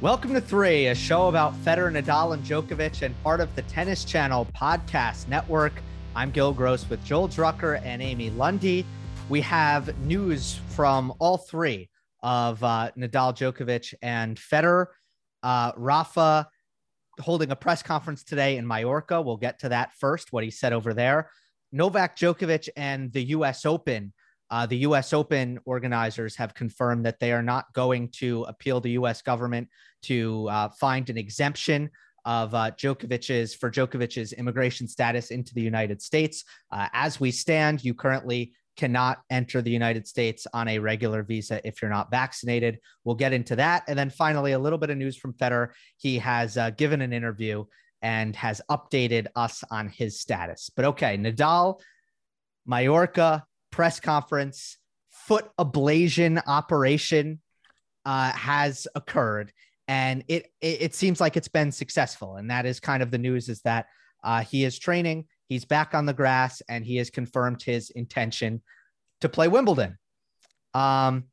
Welcome to Three, a show about Federer, Nadal, and Djokovic, and part of the Tennis Channel podcast network. I'm Gill Gross with Joel Drucker and Amy Lundy. We have news from all three of uh, Nadal, Djokovic, and Federer. Uh, Rafa holding a press conference today in Mallorca. We'll get to that first, what he said over there. Novak Djokovic and the U.S. Open uh, the U.S. Open organizers have confirmed that they are not going to appeal the U.S. government to uh, find an exemption of uh, Djokovic's for Djokovic's immigration status into the United States. Uh, as we stand, you currently cannot enter the United States on a regular visa if you're not vaccinated. We'll get into that, and then finally, a little bit of news from Federer. He has uh, given an interview and has updated us on his status. But okay, Nadal, Mallorca press conference, foot ablation operation uh, has occurred, and it, it, it seems like it's been successful. And that is kind of the news is that uh, he is training, he's back on the grass, and he has confirmed his intention to play Wimbledon. Um,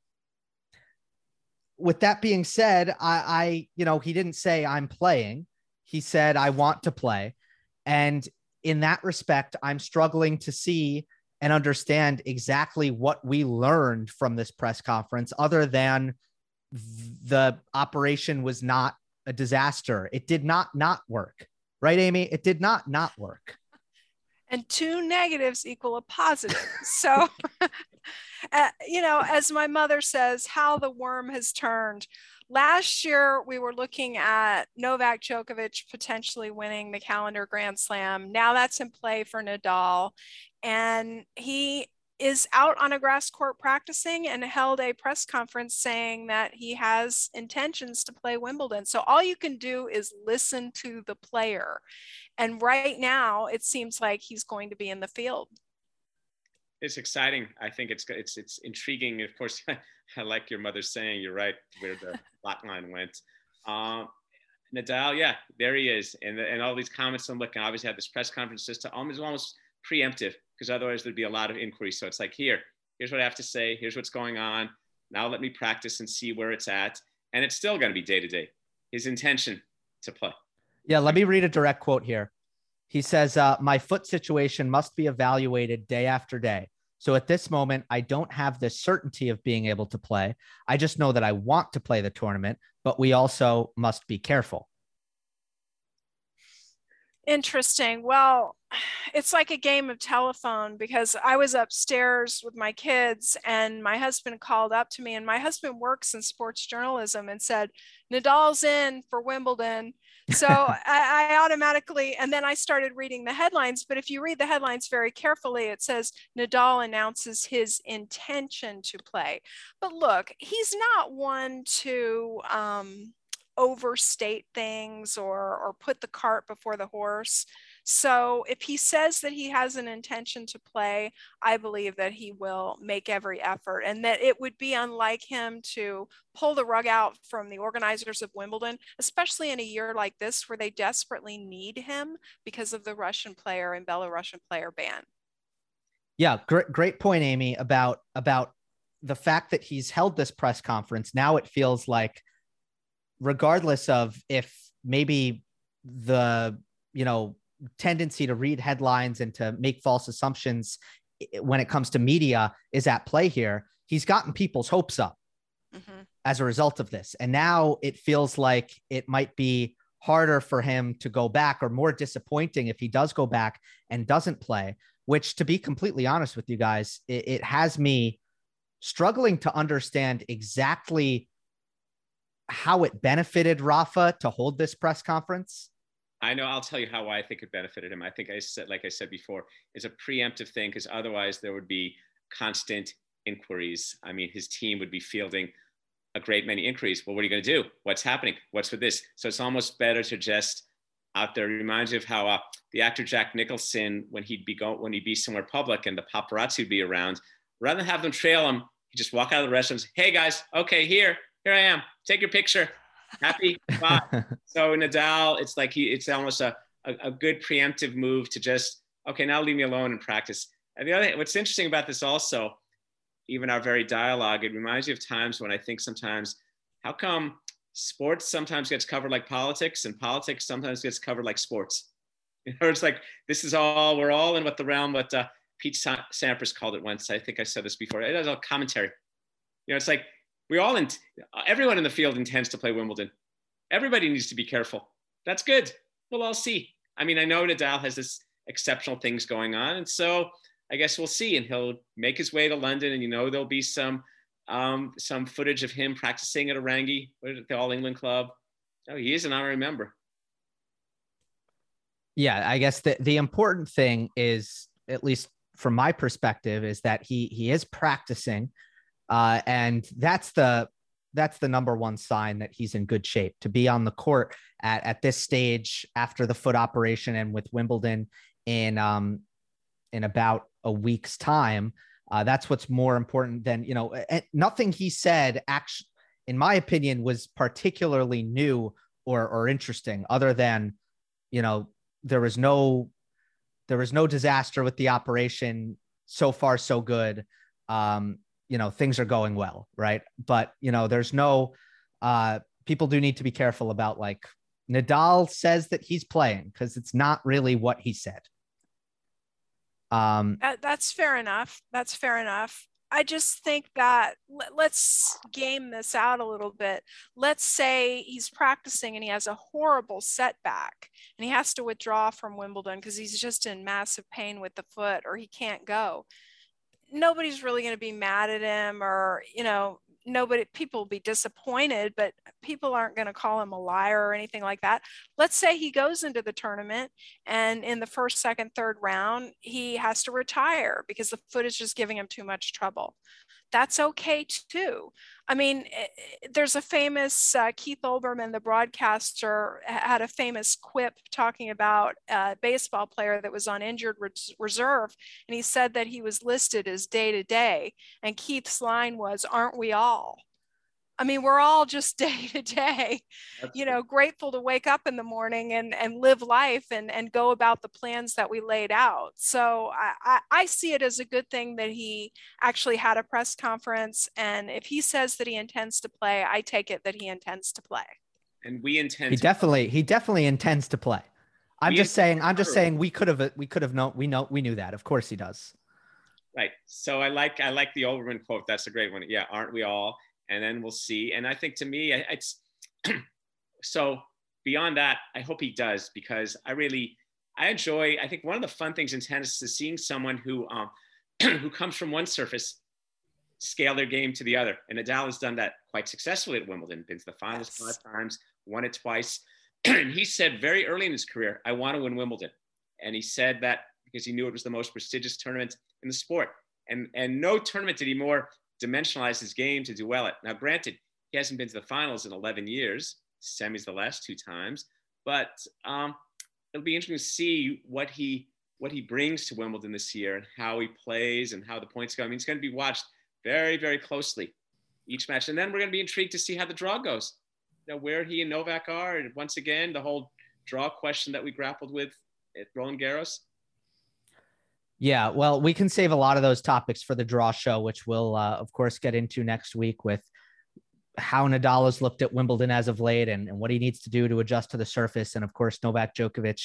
with that being said, I, I, you know, he didn't say I'm playing. He said I want to play, and in that respect, I'm struggling to see and understand exactly what we learned from this press conference, other than the operation was not a disaster. It did not not work, right, Amy? It did not not work. And two negatives equal a positive. So, uh, you know, as my mother says, how the worm has turned. Last year, we were looking at Novak Djokovic potentially winning the calendar Grand Slam. Now that's in play for Nadal and he is out on a grass court practicing and held a press conference saying that he has intentions to play Wimbledon. So all you can do is listen to the player. And right now it seems like he's going to be in the field. It's exciting. I think it's it's it's intriguing. Of course, I like your mother saying you're right where the lot line went. Um, Nadal, yeah, there he is, and and all these comments I'm looking. Obviously, had this press conference just to almost almost preemptive because otherwise there'd be a lot of inquiries. So it's like, here, here's what I have to say. Here's what's going on. Now let me practice and see where it's at. And it's still going to be day to day. His intention to play. Yeah, let me read a direct quote here. He says, uh, My foot situation must be evaluated day after day. So at this moment, I don't have the certainty of being able to play. I just know that I want to play the tournament, but we also must be careful. Interesting. Well, it's like a game of telephone because I was upstairs with my kids and my husband called up to me and my husband works in sports journalism and said, Nadal's in for Wimbledon. So I, I, automatically, and then I started reading the headlines. But if you read the headlines very carefully, it says Nadal announces his intention to play. But look, he's not one to, um, overstate things or or put the cart before the horse. So if he says that he has an intention to play, I believe that he will make every effort and that it would be unlike him to pull the rug out from the organizers of Wimbledon, especially in a year like this where they desperately need him because of the Russian player and Belarusian player ban. Yeah, great great point Amy about about the fact that he's held this press conference. Now it feels like regardless of if maybe the you know tendency to read headlines and to make false assumptions when it comes to media is at play here he's gotten people's hopes up mm-hmm. as a result of this and now it feels like it might be harder for him to go back or more disappointing if he does go back and doesn't play which to be completely honest with you guys it, it has me struggling to understand exactly how it benefited Rafa to hold this press conference? I know. I'll tell you how I think it benefited him. I think I said, like I said before, is a preemptive thing because otherwise there would be constant inquiries. I mean, his team would be fielding a great many inquiries. Well, what are you going to do? What's happening? What's with this? So it's almost better to just out there. It reminds you of how uh, the actor Jack Nicholson, when he'd be going, when he'd be somewhere public and the paparazzi would be around, rather than have them trail him, he'd just walk out of the restaurant. Hey guys, okay, here, here I am. Take your picture. Happy. Bye. so Nadal, it's like he, it's almost a, a, a good preemptive move to just, okay, now leave me alone and practice. And the other, thing, what's interesting about this also, even our very dialogue, it reminds me of times when I think sometimes, how come sports sometimes gets covered like politics and politics sometimes gets covered like sports? You know, it's like, this is all, we're all in what the realm, what uh, Pete Sampras called it once. I think I said this before. It is a commentary. You know, it's like we all, in, everyone in the field intends to play Wimbledon. Everybody needs to be careful. That's good. We'll all see. I mean, I know Nadal has this exceptional things going on, and so I guess we'll see. And he'll make his way to London, and you know there'll be some um, some footage of him practicing at Aorangi, the All England Club. Oh, he is an honorary member. Yeah, I guess the the important thing is, at least from my perspective, is that he he is practicing, uh, and that's the that's the number one sign that he's in good shape to be on the court at, at this stage after the foot operation and with Wimbledon in um in about a week's time. Uh, that's what's more important than you know. Nothing he said, actually, in my opinion, was particularly new or or interesting, other than you know there was no there was no disaster with the operation. So far, so good. Um, you know things are going well, right? But you know there's no. Uh, people do need to be careful about like Nadal says that he's playing because it's not really what he said. Um, that, that's fair enough. That's fair enough. I just think that let, us game this out a little bit. Let's say he's practicing and he has a horrible setback and he has to withdraw from Wimbledon because he's just in massive pain with the foot or he can't go. Nobody's really going to be mad at him or, you know, nobody people will be disappointed but people aren't going to call him a liar or anything like that. Let's say he goes into the tournament and in the first second third round he has to retire because the foot is just giving him too much trouble that's okay too. I mean eh, eh, there's a famous uh, keith olbermann the broadcaster had a famous quip talking about a baseball player that was on injured reserve and he said that he was listed as day to day and keith's line was aren't we all I mean, we're all just day to day, you know, grateful to wake up in the morning and, and live life and, and go about the plans that we laid out. So I, I, I see it as a good thing that he actually had a press conference. And if he says that he intends to play, I take it that he intends to play. And we intend he definitely, he definitely intends to play. I'm we just saying, I'm just saying we could have, we could have known, we know, we knew that. Of course he does. Right. So I like, I like the Olbermann quote. That's a great one. Yeah. Aren't we all? And then we'll see. And I think to me, it's so beyond that, I hope he does because I really, I enjoy, I think one of the fun things in tennis is seeing someone who, um, who comes from one surface scale their game to the other. And Nadal has done that quite successfully at Wimbledon, been to the finals yes. five times, won it twice. and he said very early in his career, I want to win Wimbledon. And he said that because he knew it was the most prestigious tournament in the sport. And, and no tournament did he more dimensionalize his game to do well at. Now, granted, he hasn't been to the finals in 11 years, semis the last two times, but um, it'll be interesting to see what he what he brings to Wimbledon this year and how he plays and how the points go. I mean, it's going to be watched very, very closely each match, and then we're going to be intrigued to see how the draw goes. Know, where he and Novak are, and once again, the whole draw question that we grappled with at Roland Garros. Yeah, well, we can save a lot of those topics for the draw show, which we'll, uh, of course, get into next week with how Nadal has looked at Wimbledon as of late and, and what he needs to do to adjust to the surface. And of course, Novak Djokovic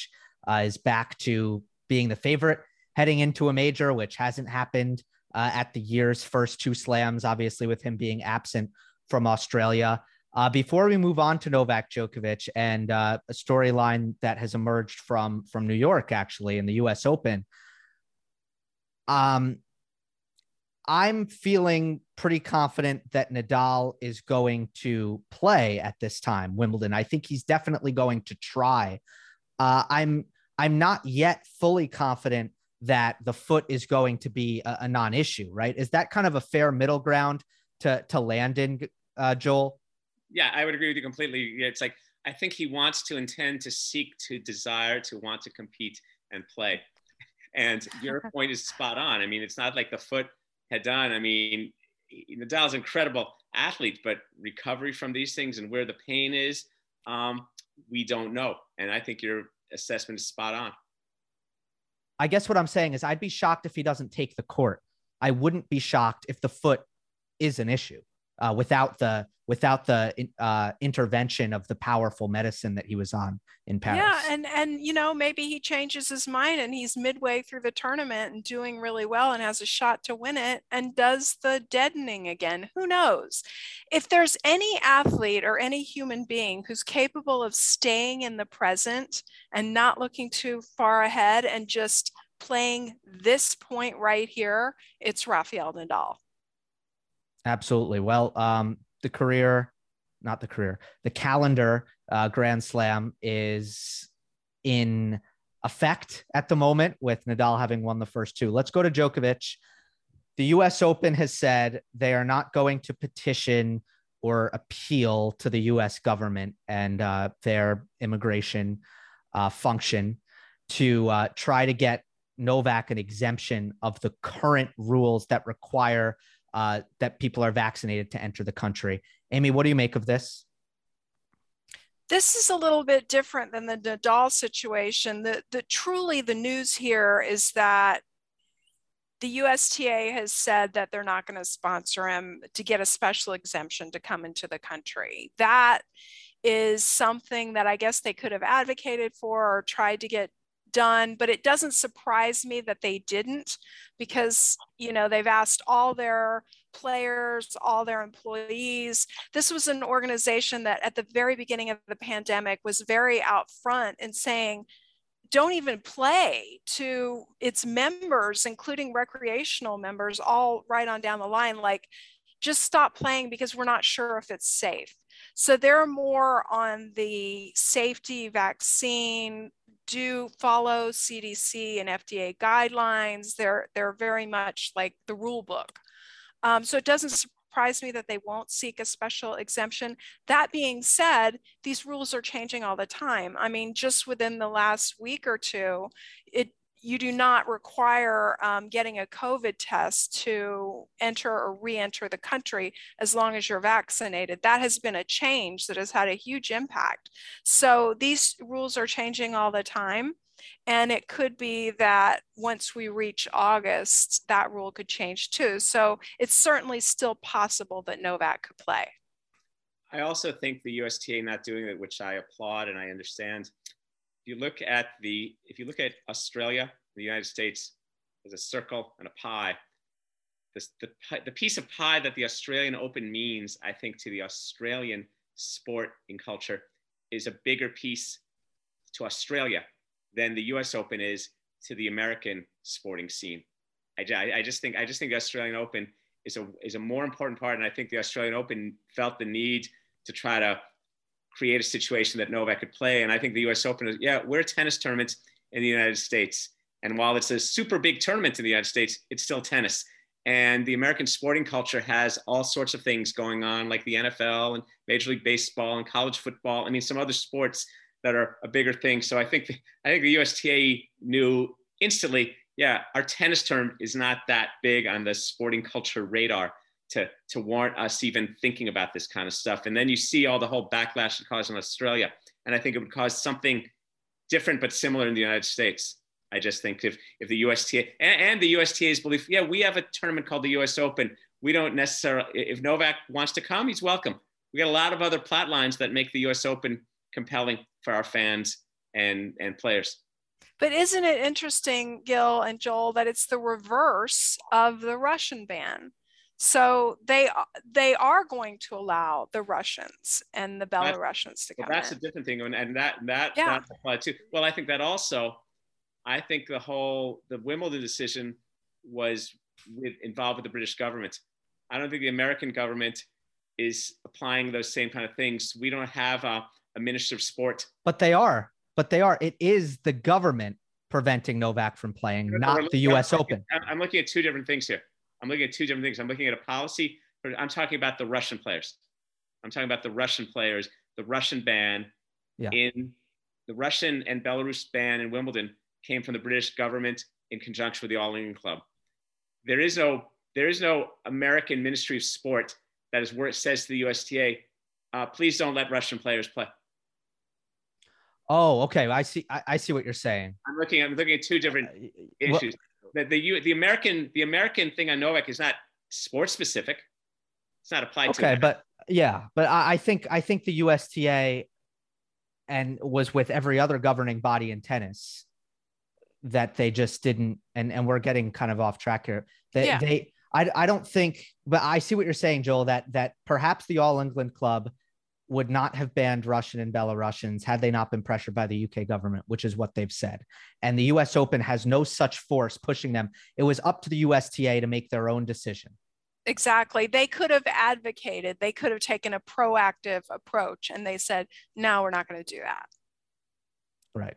uh, is back to being the favorite heading into a major, which hasn't happened uh, at the year's first two slams, obviously, with him being absent from Australia. Uh, before we move on to Novak Djokovic and uh, a storyline that has emerged from from New York, actually, in the U.S. Open, um, I'm feeling pretty confident that Nadal is going to play at this time, Wimbledon. I think he's definitely going to try. Uh, I'm I'm not yet fully confident that the foot is going to be a, a non-issue, right? Is that kind of a fair middle ground to to land in uh, Joel? Yeah, I would agree with you completely. It's like I think he wants to intend to seek to desire to want to compete and play. And your point is spot on. I mean, it's not like the foot had done. I mean, Nadal's incredible athlete, but recovery from these things and where the pain is, um, we don't know. And I think your assessment is spot on. I guess what I'm saying is I'd be shocked if he doesn't take the court. I wouldn't be shocked if the foot is an issue uh, without the without the uh, intervention of the powerful medicine that he was on in Paris. Yeah, and and you know maybe he changes his mind and he's midway through the tournament and doing really well and has a shot to win it and does the deadening again. Who knows? If there's any athlete or any human being who's capable of staying in the present and not looking too far ahead and just playing this point right here, it's Rafael Nadal. Absolutely. Well, um, the career, not the career, the calendar uh, Grand Slam is in effect at the moment with Nadal having won the first two. Let's go to Djokovic. The US Open has said they are not going to petition or appeal to the US government and uh, their immigration uh, function to uh, try to get Novak an exemption of the current rules that require uh, that people are vaccinated to enter the country. Amy, what do you make of this? This is a little bit different than the Nadal situation. The, the truly the news here is that the USTA has said that they're not going to sponsor him to get a special exemption to come into the country. That is something that I guess they could have advocated for or tried to get done, but it doesn't surprise me that they didn't because, you know, they've asked all their players, all their employees. This was an organization that at the very beginning of the pandemic was very out front in saying, don't even play to its members, including recreational members, all right on down the line. Like, just stop playing because we're not sure if it's safe. So they're more on the safety, vaccine, do follow CDC and FDA guidelines. They're, they're very much like the rule book. Um, so it doesn't surprise me that they won't seek a special exemption. That being said, these rules are changing all the time. I mean, just within the last week or two, it you do not require um, getting a COVID test to enter or re enter the country as long as you're vaccinated. That has been a change that has had a huge impact. So these rules are changing all the time. And it could be that once we reach August, that rule could change too. So it's certainly still possible that Novak could play. I also think the USTA not doing it, which I applaud and I understand, you look at the, if you look at Australia, the United States, as a circle and a pie. This, the, the piece of pie that the Australian Open means, I think, to the Australian sport and culture is a bigger piece to Australia than the US Open is to the American sporting scene. I, I just think I just think the Australian Open is a is a more important part, and I think the Australian Open felt the need to try to create a situation that Novak could play. And I think the U.S. Open is, yeah, we're a tennis tournament in the United States. And while it's a super big tournament in the United States, it's still tennis. And the American sporting culture has all sorts of things going on, like the NFL and Major League Baseball and college football. I mean, some other sports that are a bigger thing. So I think the, I think the USTA knew instantly, yeah, our tennis term is not that big on the sporting culture radar to, to warrant us even thinking about this kind of stuff. And then you see all the whole backlash it caused in Australia. And I think it would cause something different but similar in the United States. I just think if, if the USTA and, and the USTA's belief, yeah, we have a tournament called the US Open. We don't necessarily, if Novak wants to come, he's welcome. We got a lot of other plot lines that make the US Open compelling for our fans and, and players. But isn't it interesting, Gil and Joel, that it's the reverse of the Russian ban? So they uh, they are going to allow the Russians and the Belarusians to come. Well, that's in. a different thing, and, and that that yeah. that applied too. Well, I think that also, I think the whole the Wimbledon decision was with, involved with the British government. I don't think the American government is applying those same kind of things. We don't have a, a minister of sport, but they are. But they are. It is the government preventing Novak from playing, not the U.S. Open. I'm looking at two different things here. I'm looking at two different things. I'm looking at a policy, I'm talking about the Russian players. I'm talking about the Russian players, the Russian ban yeah. in the Russian and Belarus ban in Wimbledon came from the British government in conjunction with the All England Club. There is no there is no American Ministry of Sport that is where it says to the USTA, uh, please don't let Russian players play. Oh, okay. I see. I, I, see what you're saying. I'm looking. I'm looking at two different uh, issues. Well, the, the the American the American thing on Novak is not sports specific. It's not applied okay, to. Okay, but yeah, but I, I think I think the USTA and was with every other governing body in tennis that they just didn't and and we're getting kind of off track here. They yeah. they I I don't think but I see what you're saying, Joel, that that perhaps the All England Club would not have banned Russian and Belarusians had they not been pressured by the UK government, which is what they've said. And the US Open has no such force pushing them. It was up to the USTA to make their own decision. Exactly. They could have advocated, they could have taken a proactive approach, and they said, no, we're not going to do that. Right.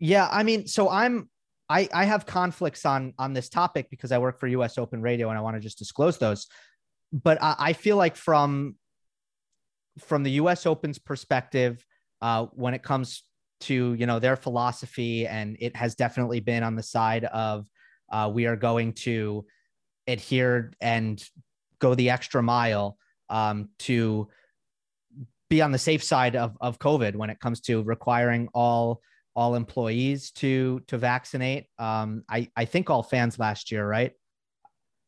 Yeah, I mean, so I'm I I have conflicts on on this topic because I work for US Open Radio and I want to just disclose those. But I, I feel like from from the US Open's perspective, uh, when it comes to you know their philosophy, and it has definitely been on the side of uh, we are going to adhere and go the extra mile um, to be on the safe side of, of COVID when it comes to requiring all all employees to to vaccinate. Um, I I think all fans last year, right?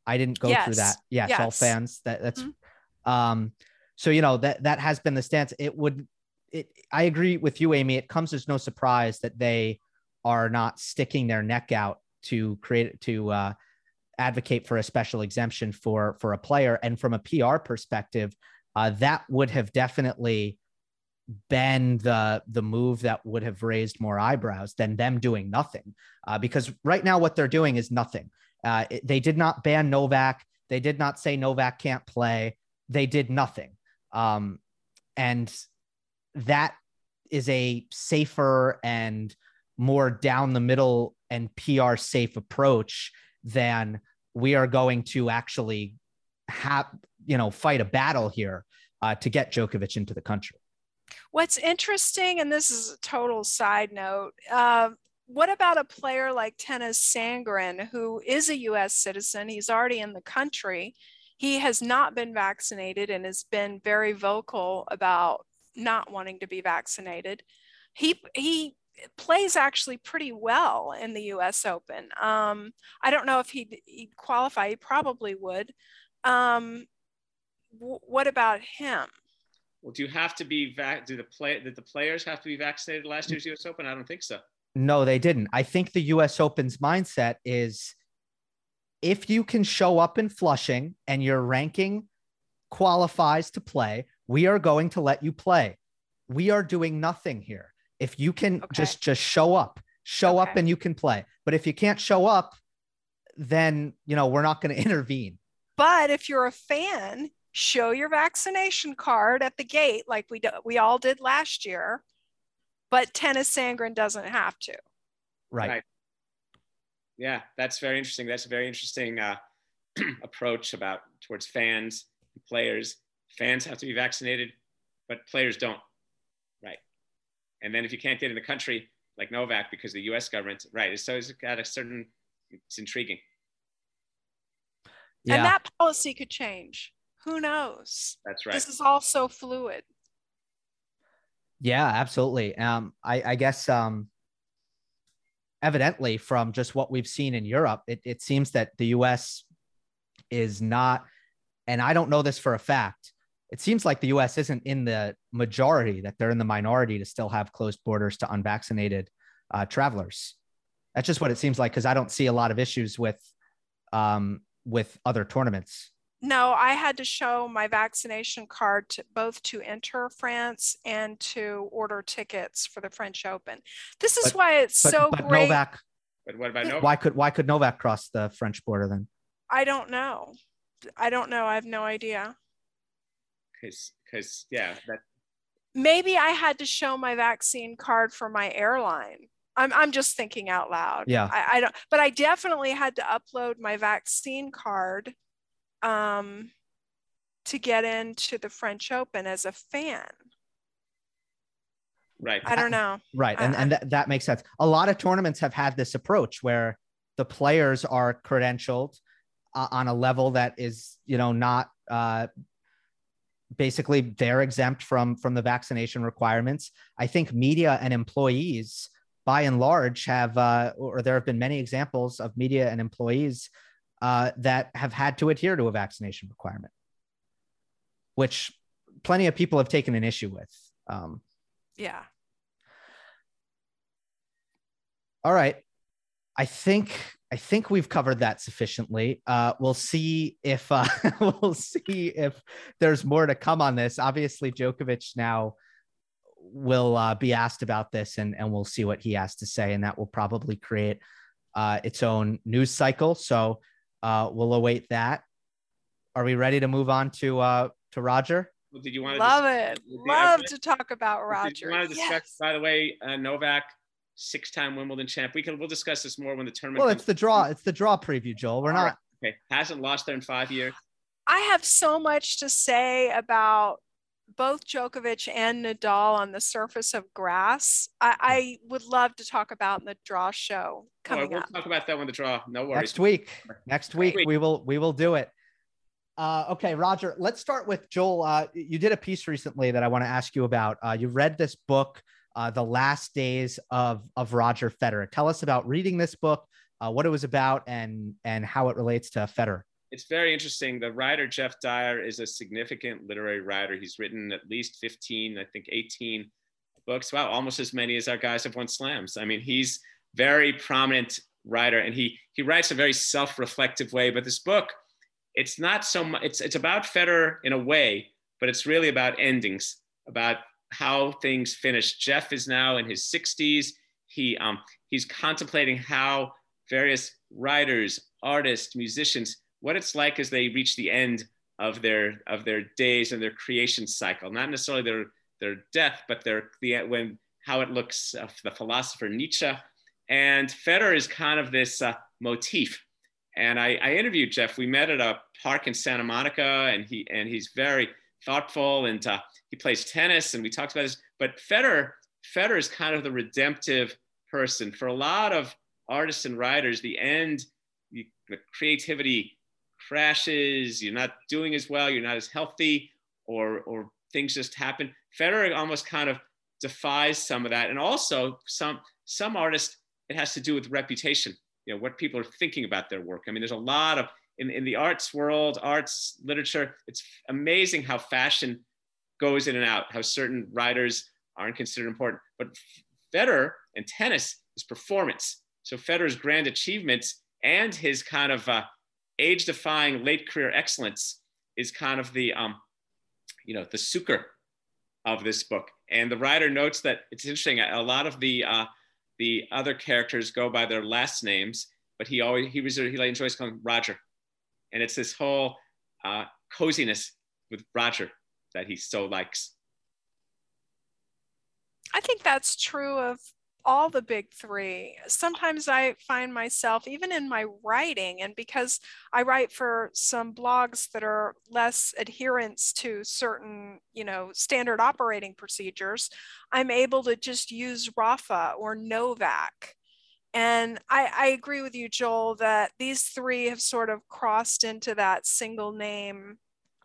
I didn't go yes. through that. Yes, yes, all fans. That that's mm-hmm. um. So you know that that has been the stance. It would. It. I agree with you, Amy. It comes as no surprise that they are not sticking their neck out to create to uh, advocate for a special exemption for for a player. And from a PR perspective, uh, that would have definitely been the the move that would have raised more eyebrows than them doing nothing. Uh, because right now, what they're doing is nothing. Uh, it, they did not ban Novak. They did not say Novak can't play. They did nothing. Um, and that is a safer and more down the middle and PR safe approach than we are going to actually have, you know, fight a battle here uh, to get Djokovic into the country. What's interesting, and this is a total side note, uh, what about a player like Tennys Sandgren, who is a US citizen? He's already in the country. He has not been vaccinated and has been very vocal about not wanting to be vaccinated. He, he plays actually pretty well in the US Open. Um, I don't know if he'd, he'd, qualify, he probably would. Um, w- what about him? Well, do you have to be vac? Do the play? Did the players have to be vaccinated last year's U.S. Open? I don't think so. No, they didn't. I think the U.S. Open's mindset is if you can show up in Flushing and your ranking qualifies to play, we are going to let you play. We are doing nothing here. If you can okay. just just show up, show okay. up and you can play. But if you can't show up, then you know we're not going to intervene. But if you're a fan, show your vaccination card at the gate like we do, we all did last year but Tennys Sandgren doesn't have to. Right, right. yeah that's very interesting. That's a very interesting uh, approach about towards fans players. Fans have to be vaccinated but players don't. Right. And then if you can't get in the country like novak because the us government right so it's got a certain it's intriguing. Yeah. and that policy could change who knows? That's right. This is all so fluid. Yeah, absolutely. Um, I, I guess um, evidently from just what we've seen in Europe, it, it seems that the US is not, and I don't know this for a fact. It seems like the US isn't in the majority, that they're in the minority to still have closed borders to unvaccinated uh, travelers. That's just what it seems like because I don't see a lot of issues with um, with other tournaments. No, I had to show my vaccination card to, both to enter France and to order tickets for the French Open. This is But- why it's But, so but great. Novak, But what about Novak? why could why could Novak cross the French border then? I don't know. I don't know. I have no idea. Because, because yeah, that Maybe I had to show my vaccine card for my airline. I'm, I'm just thinking out loud. Yeah. I, I don't, but I definitely had to upload my vaccine card um, to get into the French Open as a fan. right. I don't know. Right. And, I- and that, that makes sense. A lot of tournaments have had this approach where the players are credentialed uh, on a level that is, you know, not uh, basically they're exempt from from the vaccination requirements. I think media and employees by and large have uh, or there have been many examples of media and employees uh, that have had to adhere to a vaccination requirement, which plenty of people have taken an issue with. Um, Yeah. All right. I think I think we've covered that sufficiently. Uh, we'll see if uh, we'll see if there's more to come on this. Obviously, Djokovic now will uh, be asked about this, and and we'll see what he has to say, and that will probably create uh, its own news cycle. So uh, we'll await that. Are we ready to move on to uh, to Roger? Well, did you want to Love dis- it. did you- Love to talk about Did Roger. you want to discuss, Yes. by the way, uh, Novak, six-time Wimbledon champ? We can we'll discuss this more when the tournament. Well, comes. it's the draw. It's the draw preview, Joel. We're All not. right. okay. Hasn't lost there in five years. I have so much to say about both Djokovic and Nadal on the surface of grass. I, I would love to talk about in the draw show All right, coming we'll up. talk about that when the draw. No worries. next week next week week. we will we will do it uh, okay roger let's start with joel uh, you did a piece recently that i want to ask you about uh, you read this book uh, the last days of of roger federer tell us about reading this book uh, what it was about and and how it relates to federer It's very interesting. The writer Geoff Dyer is a significant literary writer. He's written at least 15, I think 18 books. Wow, almost as many as our guys have won slams. I mean, he's very prominent writer and he he writes a very self-reflective way. But this book, it's not so much, it's it's about Federer in a way, but it's really about endings, about how things finish. Geoff is now in his 60s. He um he's contemplating how various writers, artists, musicians, what it's like as they reach the end of their of their days and their creation cycle. Not necessarily their their death, but their the when how it looks of the philosopher Nietzsche. And Federer is kind of this uh, motif. And I, I interviewed Geoff. We met at a park in Santa Monica, and he and he's very thoughtful, and uh, he plays tennis, and we talked about this. But Federer, Federer is kind of the redemptive person for a lot of artists and writers. The end, the creativity crashes. You're not doing as well. You're not as healthy, or or things just happen. Federer almost kind of defies some of that, and also some some artists. It has to do with reputation. You know what people are thinking about their work. I mean, there's a lot of in, in the arts world, arts literature. It's amazing how fashion goes in and out. How certain writers aren't considered important, but Federer and tennis is performance. So Federer's grand achievements and his kind of uh, age-defying late career excellence is kind of the um, you know the sucre of this book. And the writer notes that it's interesting. A lot of the uh, the other characters go by their last names, but he always he was he enjoys calling Roger, and it's this whole uh, coziness with Roger that he so likes. I think that's true of all the big three. Sometimes I find myself, even in my writing, and because I write for some blogs that are less adherence to certain, you know, standard operating procedures, I'm able to just use Rafa or Novak. And I, I agree with you, Joel, that these three have sort of crossed into that single name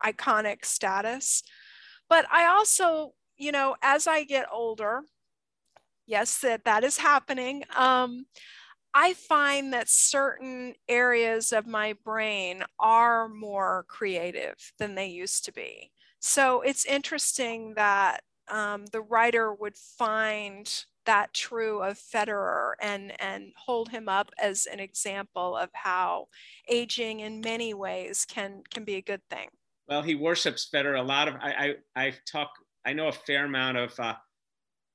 iconic status. But I also you know, as I get older, yes, that that is happening. Um, I find that certain areas of my brain are more creative than they used to be. So it's interesting that um, the writer would find that true of Federer and, and hold him up as an example of how aging in many ways can, can be a good thing. Well, he worships Federer. A lot of, I, I, I talk, I know a fair amount of uh,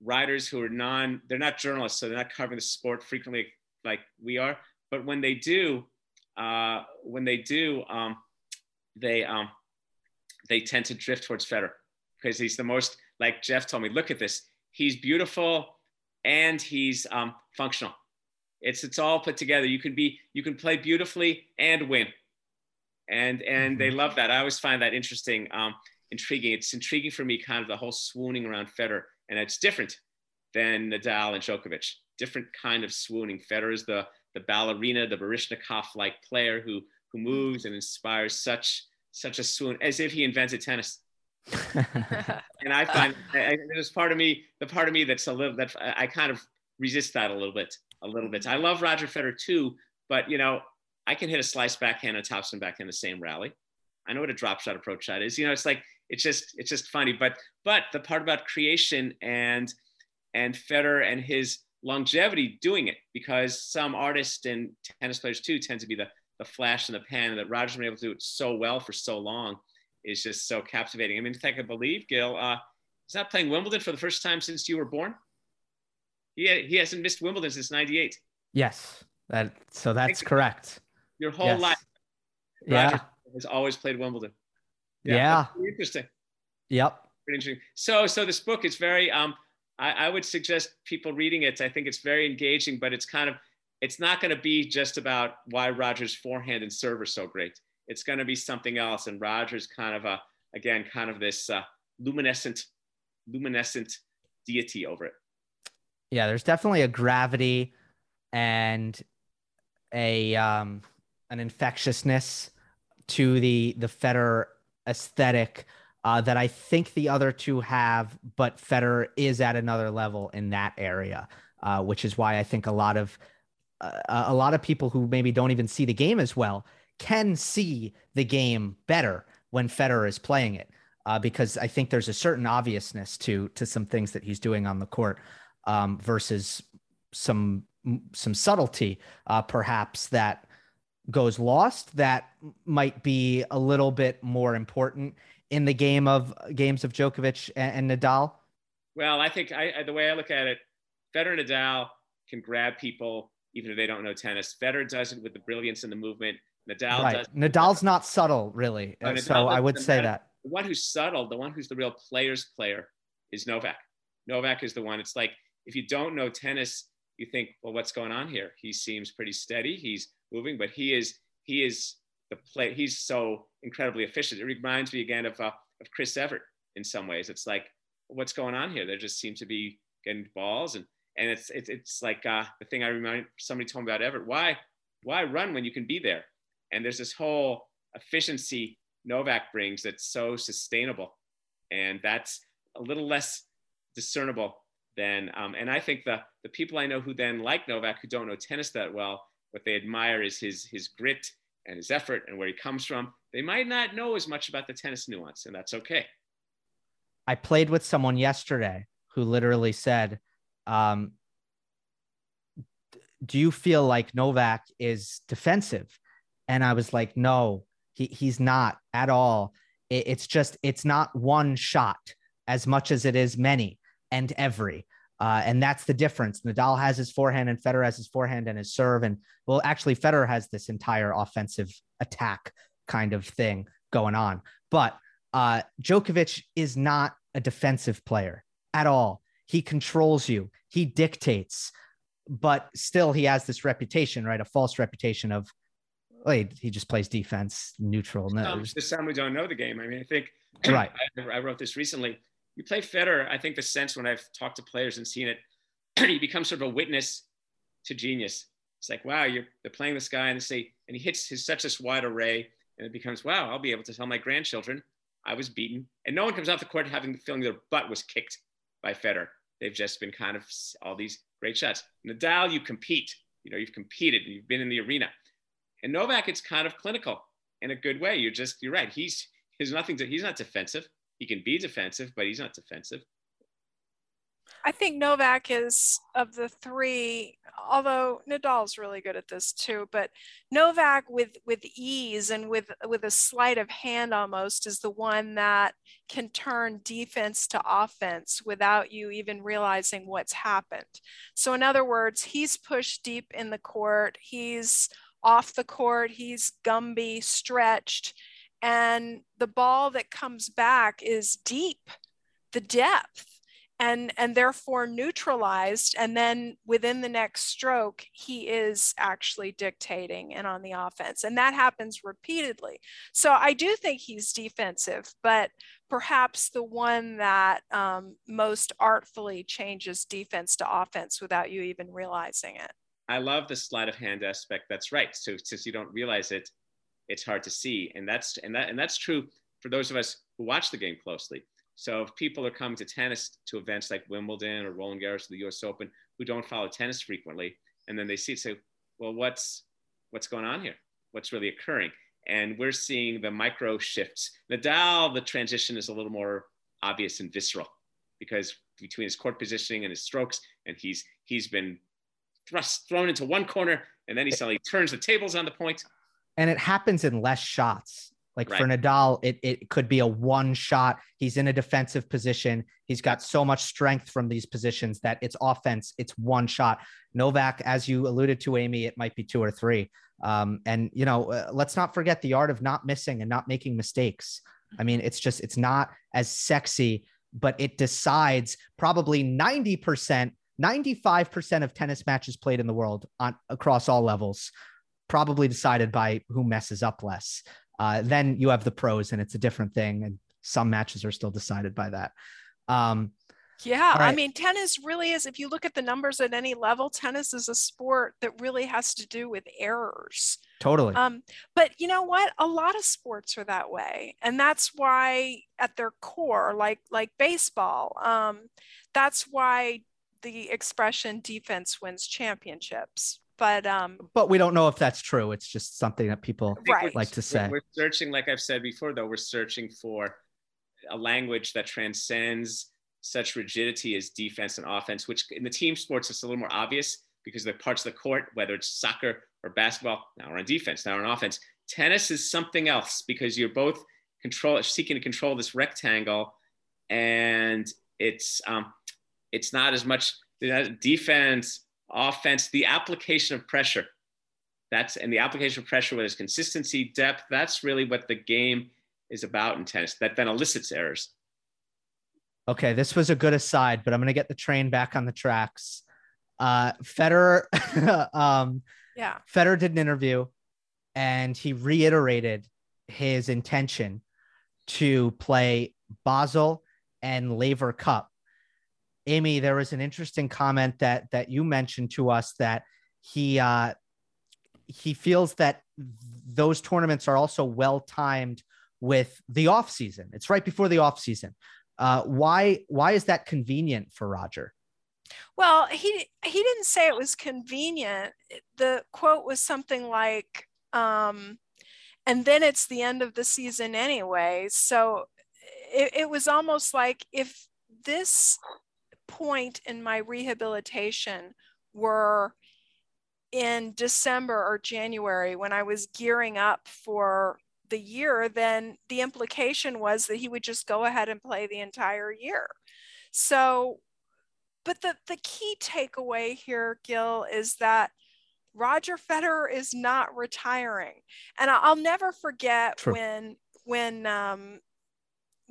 writers who are non, they're not journalists, so they're not covering the sport frequently like we are. But when they do, uh, when they do, um, they, um, they tend to drift towards Federer because he's the most, like Geoff told me, look at this. He's beautiful and he's um, functional. It's it's all put together. You can be you can play beautifully and win, and and they mm-hmm. love that. I always find that interesting, um, intriguing. It's intriguing for me, kind of the whole swooning around Federer, and it's different than Nadal and Djokovic. Different kind of swooning. Federer is the the ballerina, the Baryshnikov-like player who who moves and inspires such such a swoon, as if he invented tennis. and I find there's part of me, the part of me that's a little that I kind of resist that a little bit, a little bit. I love Roger Federer too, but you know, I can hit a slice backhand and topspin backhand the same rally. I know what a drop shot approach shot is. You know, it's like it's just it's just funny. But but the part about creation and and Federer and his longevity doing it because some artists and tennis players too tend to be the the flash in the pan and that Roger's been able to do it so well for so long is just so captivating. I mean, if I could believe, Gil, uh, he's not playing Wimbledon for the first time since you were born. He, he hasn't missed Wimbledon since 98. Yes. That, so that's correct. Your whole yes. life. Roger yeah. has always played Wimbledon. Yeah. yeah. Interesting. Yep. Pretty interesting. So, so this book is very, um, I, I would suggest people reading it. I think it's very engaging, but it's kind of, it's not going to be just about why Roger's forehand and serve are so great it's going to be something else. And Roger's kind of a, again, kind of this uh, luminescent, luminescent deity over it. Yeah, there's definitely a gravity and a um, an infectiousness to the the Federer aesthetic uh, that I think the other two have, but Federer is at another level in that area, uh, which is why I think a lot of uh, a lot of people who maybe don't even see the game as well can see the game better when Federer is playing it. Uh, because I think there's a certain obviousness to to some things that he's doing on the court um, versus some some subtlety, uh, perhaps that goes lost. That might be a little bit more important in the game of games of Djokovic and, and Nadal. Well, I think I, the way I look at it, Federer and Nadal can grab people even if they don't know tennis. Federer does it with the brilliance and the movement. Nadal right. does. Nadal's not subtle, really. Oh, no, so I would say that. The one who's subtle, the one who's the real player's player is Novak. Novak is the one. It's like if you don't know tennis, you think, well, what's going on here? He seems pretty steady. He's moving, but he is he is the play. He's so incredibly efficient. It reminds me again of uh, of Chris Evert in some ways. It's like, what's going on here? There just seem to be getting balls and and it's it's, it's like uh, the thing I remind somebody told me about Everett. Why why run when you can be there? And there's this whole efficiency Novak brings that's so sustainable. And that's a little less discernible than, um, and I think the, the people I know who then like Novak, who don't know tennis that well, what they admire is his, his grit and his effort and where he comes from. They might not know as much about the tennis nuance, and that's okay. I played with someone yesterday who literally said, um, do you feel like Novak is defensive? And I was like, no, he, he's not at all. It, it's just, it's not one shot as much as it is many and every. Uh, and that's the difference. Nadal has his forehand and Federer has his forehand and his serve. And well, actually, Federer has this entire offensive attack kind of thing going on. But uh, Djokovic is not a defensive player at all. He controls you, he dictates, but still he has this reputation, right? A false reputation of Wait, he just plays defense neutral. No, this time we don't know the game. I mean, I think right. I, I, wrote this recently. You play Federer. I think the sense when I've talked to players and seen it, you become sort of a witness to genius. It's like, wow, you're they're playing this guy and they say, and he hits his such this wide array, and it becomes, wow, I'll be able to tell my grandchildren I was beaten. And no one comes off the court having the feeling their butt was kicked by Federer. They've just been kind of all these great shots. Nadal, you compete. You know, you've competed, and you've been in the arena. And Novak, it's kind of clinical in a good way. You're just, you're right. He's, he's nothing to, he's not defensive. He can be defensive, but he's not defensive. I think Novak is of the three, although Nadal's really good at this too, but Novak with with ease and with with a sleight of hand almost is the one that can turn defense to offense without you even realizing what's happened. So in other words, he's pushed deep in the court, he's off the court, he's Gumby, stretched, and the ball that comes back is deep, the depth and and therefore neutralized. And then within the next stroke he is actually dictating and on the offense. And that happens repeatedly. So i do think he's defensive but perhaps the one that um, most artfully changes defense to offense without you even realizing it. I love the sleight of hand aspect. That's right. So since you don't realize it it's hard to see and that's and that and that's true for those of us who watch the game closely so if people are coming to tennis to events like Wimbledon or Roland Garros or the U.S. Open who don't follow tennis frequently, and then they see it, say, well, what's what's going on here? What's really occurring? And we're seeing the micro shifts. Nadal, the transition is a little more obvious and visceral because between his court positioning and his strokes, and he's he's been thrust thrown into one corner, and then he suddenly turns the tables on the point. And it happens in less shots. Like right. for Nadal, it, it could be a one shot. He's in a defensive position. He's got so much strength from these positions that it's offense, it's one shot. Novak, as you alluded to, Amy, it might be two or three. Um, and, you know, uh, let's not forget the art of not missing and not making mistakes. I mean, it's just, it's not as sexy, but it decides probably 90%, 95% of tennis matches played in the world on across all levels, probably decided by who messes up less. Uh, then you have the pros, and it's a different thing. And some matches are still decided by that. Um, yeah, right. I mean, tennis really is. If you look at the numbers at any level, tennis is a sport that really has to do with errors. Totally. Um, but you know what? A lot of sports are that way, and that's why, at their core, like like baseball, um, that's why the expression "defense wins championships." But um but we don't know if that's true it's just something that people right. like to say we're searching like i've said before though we're searching for a language that transcends such rigidity as defense and offense which in the team sports it's a little more obvious because the parts of the court whether it's soccer or basketball now we're on defense now we're on offense tennis is something else because you're both control seeking to control this rectangle and it's um it's not as much defense offense, the application of pressure. That's and the application of pressure, whether it's consistency, depth, that's really what the game is about in tennis. That then elicits errors. Okay, this was a good aside, but I'm gonna get the train back on the tracks. Uh Federer, um, yeah, Federer did an interview, and he reiterated his intention to play Basel and Laver Cup Amy, there was an interesting comment that that you mentioned to us that he uh, he feels that those tournaments are also well timed with the off season. It's right before the off season. Uh, why why is that convenient for Roger? Well, he he didn't say it was convenient. The quote was something like, um, "And then it's the end of the season anyway." So it, it was almost like if this point in my rehabilitation were in December or January when I was gearing up for the year, then the implication was that he would just go ahead and play the entire year. So, but the, the key takeaway here, Gill, is that Roger Federer is not retiring. And I'll never forget True. when when um,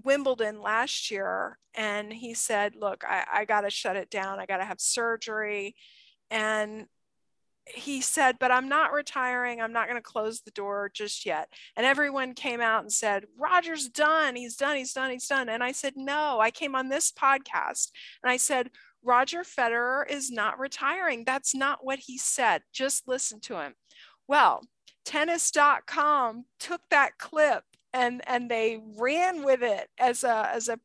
Wimbledon last year and he said, Look, I, I got to shut it down. I got to have surgery. And he said, But I'm not retiring. I'm not going to close the door just yet. And everyone came out and said, Roger's done. He's done. He's done. He's done. And I said, No, I came on this podcast and I said, Roger Federer is not retiring. That's not what he said. Just listen to him. Well, tennis.com took that clip and and they ran with it as a as a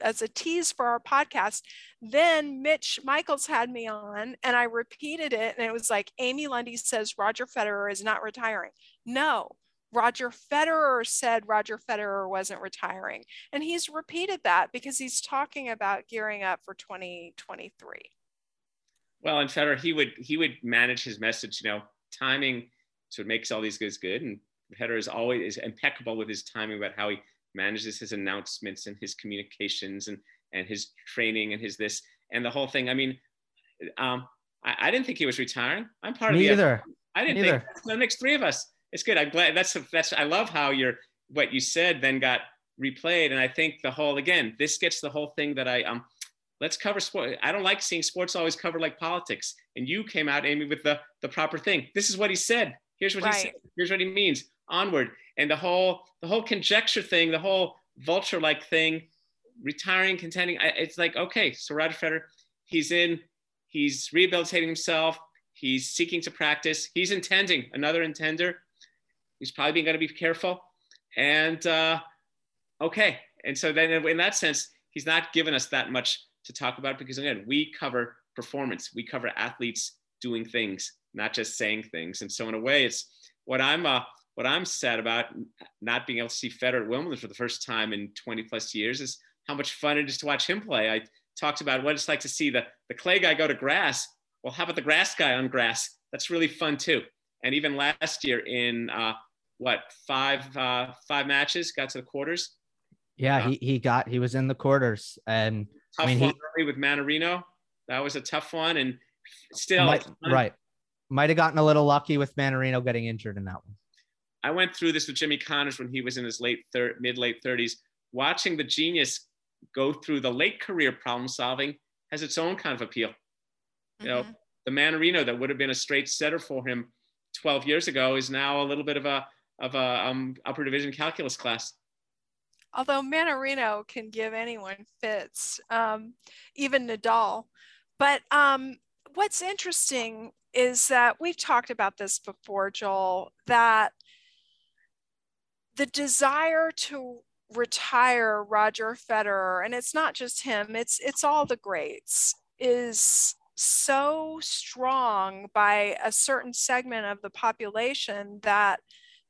as a tease for our podcast. Then Mitch Michaels had me on and I repeated it and it was like Amy Lundy says Roger Federer is not retiring. No, Roger Federer said Roger Federer wasn't retiring. And he's repeated that because he's talking about gearing up for 2023. Well, and Federer, he would he would manage his message, you know, timing so it makes all these goods good. And Federer is always is impeccable with his timing about how he manages his announcements and his communications and and his training and his this and the whole thing. I mean, um, I, I didn't think he was retiring. I'm part Me of the either. I didn't Neither. think the next three of us. It's good. I'm glad that's that's I love how your what you said then got replayed. And I think the whole again, this gets the whole thing that I um let's cover sport. I don't like seeing sports always covered like politics. And you came out, Amy, with the the proper thing. This is what he said. Here's what he said. Here's what he means. Onward. And the whole the whole conjecture thing, the whole vulture like thing, retiring, contending. I, it's like okay, so Roger Federer, he's in, he's rehabilitating himself. He's seeking to practice. He's intending another intender. He's probably going to be careful. And uh, okay, and so then in that sense, he's not given us that much to talk about because again, we cover performance. We cover athletes doing things, not just saying things. And so in a way, it's what I'm uh, what I'm sad about not being able to see Federer at Wimbledon for the first time in 20 plus years is how much fun it is to watch him play. I talked about what it's like to see the, the clay guy go to grass. Well, how about the grass guy on grass? That's really fun too. And even last year in uh, what five uh, five matches, got to the quarters. Yeah, he, he got he was in the quarters and Tough I mean, he- one early with Mannarino. That was a tough one, and still, might, right. Might have gotten a little lucky with Mannarino getting injured in that one. I went through this with Jimmy Connors when he was in his late thir- mid late 30s. Watching the genius go through the late career problem solving has its own kind of appeal. You know, Mhm. the Mannarino that would have been a straight setter for him 12 years ago is now a little bit of a of a um, upper division calculus class. Although Mannarino can give anyone fits, um, even Nadal. But um, what's interesting is that we've talked about this before, Joel, that the desire to retire Roger Federer, and it's not just him, it's it's all the greats, is so strong by a certain segment of the population that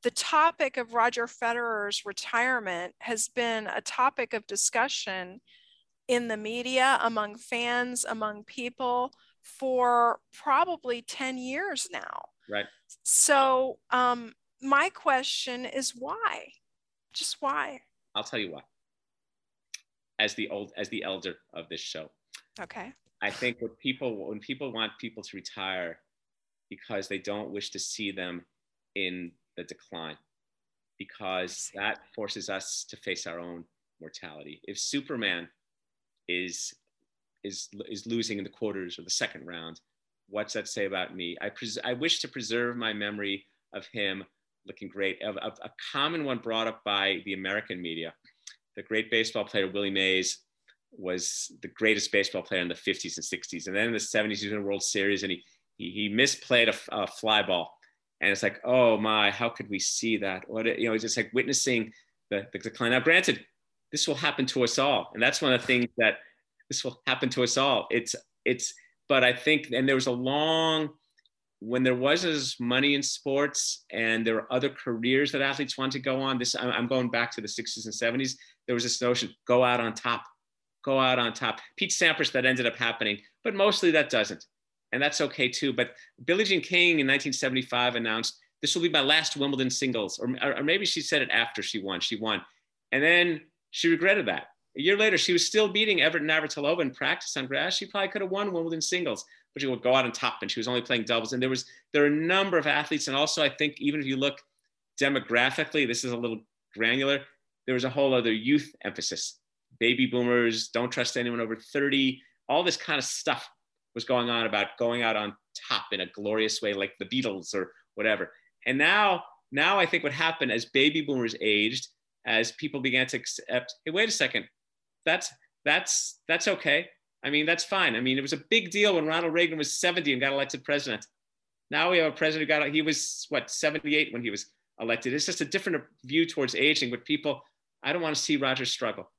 the topic of Roger Federer's retirement has been a topic of discussion in the media, among fans, among people for probably 10 years now. Right. So, um, my question is why? Just why? I'll tell you why. As the old as the elder of this show, Okay. I think what people when people want people to retire because they don't wish to see them in the decline because that forces us to face our own mortality. If Superman is is is losing in the quarters or the second round, what's that say about me? I pres- I wish to preserve my memory of him looking great. Of, of a common one brought up by the American media, the great baseball player Willie Mays was the greatest baseball player in the 50s and 60s. And then in the 70s, he was in a World Series and he, he, he misplayed a fly ball. And it's like, oh my, how could we see that? What, you know, it's just like witnessing the, the decline. Now, granted, this will happen to us all. And that's one of the things that this will happen to us all. It's, it's, but I think, and there was a long, when there was as money in sports and there were other careers that athletes wanted to go on, this, I'm going back to the 60s and 70s, there was this notion, go out on top go out on top. Pete Sampras, that ended up happening, but mostly that doesn't. And that's okay too. But Billie Jean King in 1975 announced, this will be my last Wimbledon singles. Or, or maybe she said it after she won. She won. And then she regretted that. A year later, she was still beating Evert Navratilova in practice on grass. She probably could have won Wimbledon singles, but she would go out on top and she was only playing doubles. And there was there are a number of athletes. And also, I think even if you look demographically, this is a little granular, there was a whole other youth emphasis baby boomers, don't trust anyone over 30, all this kind of stuff was going on about going out on top in a glorious way, like the Beatles or whatever. And now, now I think what happened as baby boomers aged, as people began to accept, hey, wait a second, that's that's that's okay. I mean, that's fine. I mean, it was a big deal when Ronald Reagan was 70 and got elected president. Now we have a president who got he was what 78 when he was elected. It's just a different view towards aging. But people, I don't want to see Roger struggle.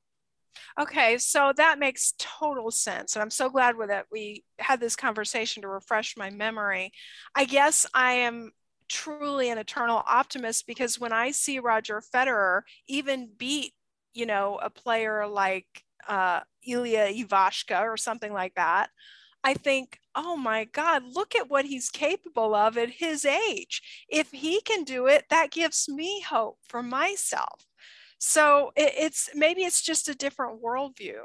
Okay, so that makes total sense. And I'm so glad with it. We had this conversation to refresh my memory. I guess I am truly an eternal optimist because when I see Roger Federer even beat, you know, a player like uh, Ilya Ivashka or something like that, I think, oh my God, look at what he's capable of at his age. If he can do it, that gives me hope for myself. So it, it's maybe it's just a different worldview.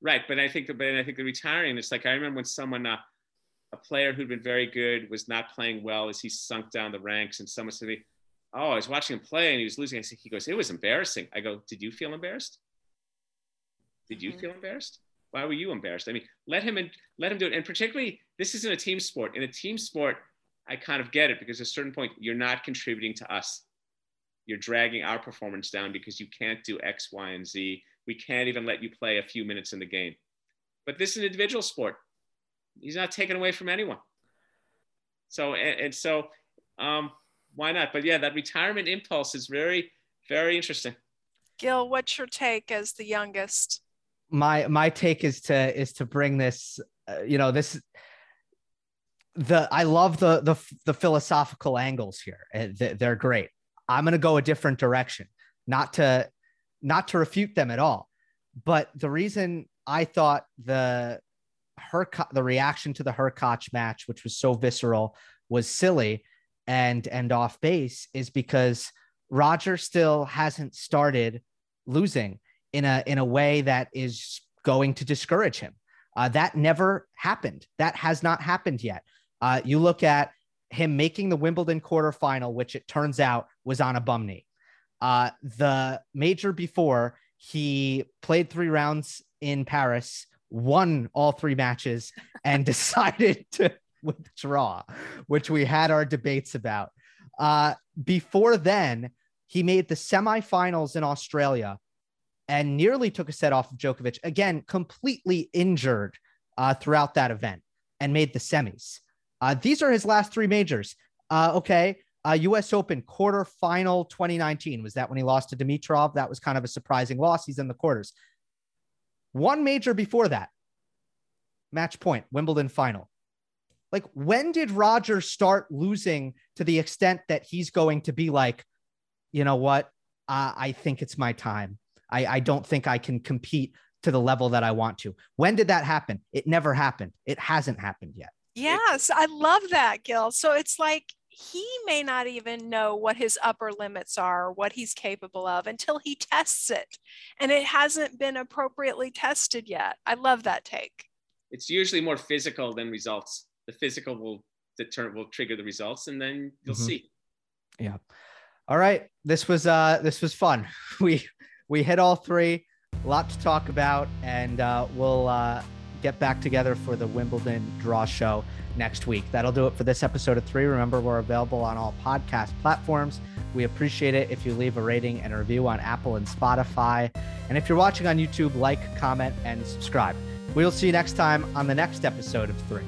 Right, but I think, but I think the retiring. It's like I remember when someone, uh, a player who'd been very good, was not playing well as he sunk down the ranks, and someone said to me, "Oh, I was watching him play and he was losing." I said, "He goes, it was embarrassing." I go, "Did you feel embarrassed? Did you mm-hmm. feel embarrassed? Why were you embarrassed? I mean, let him and let him do it. And particularly, this isn't a team sport. In a team sport, I kind of get it because at a certain point, you're not contributing to us you're dragging our performance down because you can't do X, Y, and Z. We can't even let you play a few minutes in the game. But this is an individual sport. He's not taken away from anyone. So and, and so um, why not? But yeah, that retirement impulse is very, very interesting. Gill, what's your take as the youngest? My my take is to is to bring this. Uh, you know this the I love the the the philosophical angles here. They're great. I'm going to go a different direction, not to not to refute them at all. But the reason I thought the her the reaction to the Hurkacz match, which was so visceral, was silly and and off base, is because Roger still hasn't started losing in a in a way that is going to discourage him. Uh, that never happened. That has not happened yet. Uh, you look at him making the Wimbledon quarterfinal, which it turns out was on a bum knee. Uh, the major before, he played three rounds in Paris, won all three matches, and decided to withdraw, which we had our debates about. Uh, before then, he made the semifinals in Australia and nearly took a set off of Djokovic. Again, completely injured uh, throughout that event and made the semis. Uh, these are his last three majors. Uh, okay. Uh, US Open quarterfinal 2019. Was that when he lost to Dimitrov? That was kind of a surprising loss. He's in the quarters. One major before that, match point, Wimbledon final. Like, when did Roger start losing to the extent that he's going to be like, you know what? Uh, I think it's my time. I, I don't think I can compete to the level that I want to. When did that happen? It never happened. It hasn't happened yet. Yes, I love that, Gill. So it's like he may not even know what his upper limits are, or what he's capable of until he tests it. And it hasn't been appropriately tested yet. I love that take. It's usually more physical than results. The physical will deter will trigger the results and then you'll mm-hmm. see. Yeah. All right. This was uh this was fun. We we hit all three. A lot to talk about and uh we'll uh get back together for the Wimbledon draw show next week. That'll do it for this episode of three. Remember, we're available on all podcast platforms. We appreciate it if you leave a rating and a review on Apple and Spotify. And if you're watching on YouTube, like, comment, and subscribe. We will see you next time on the next episode of three.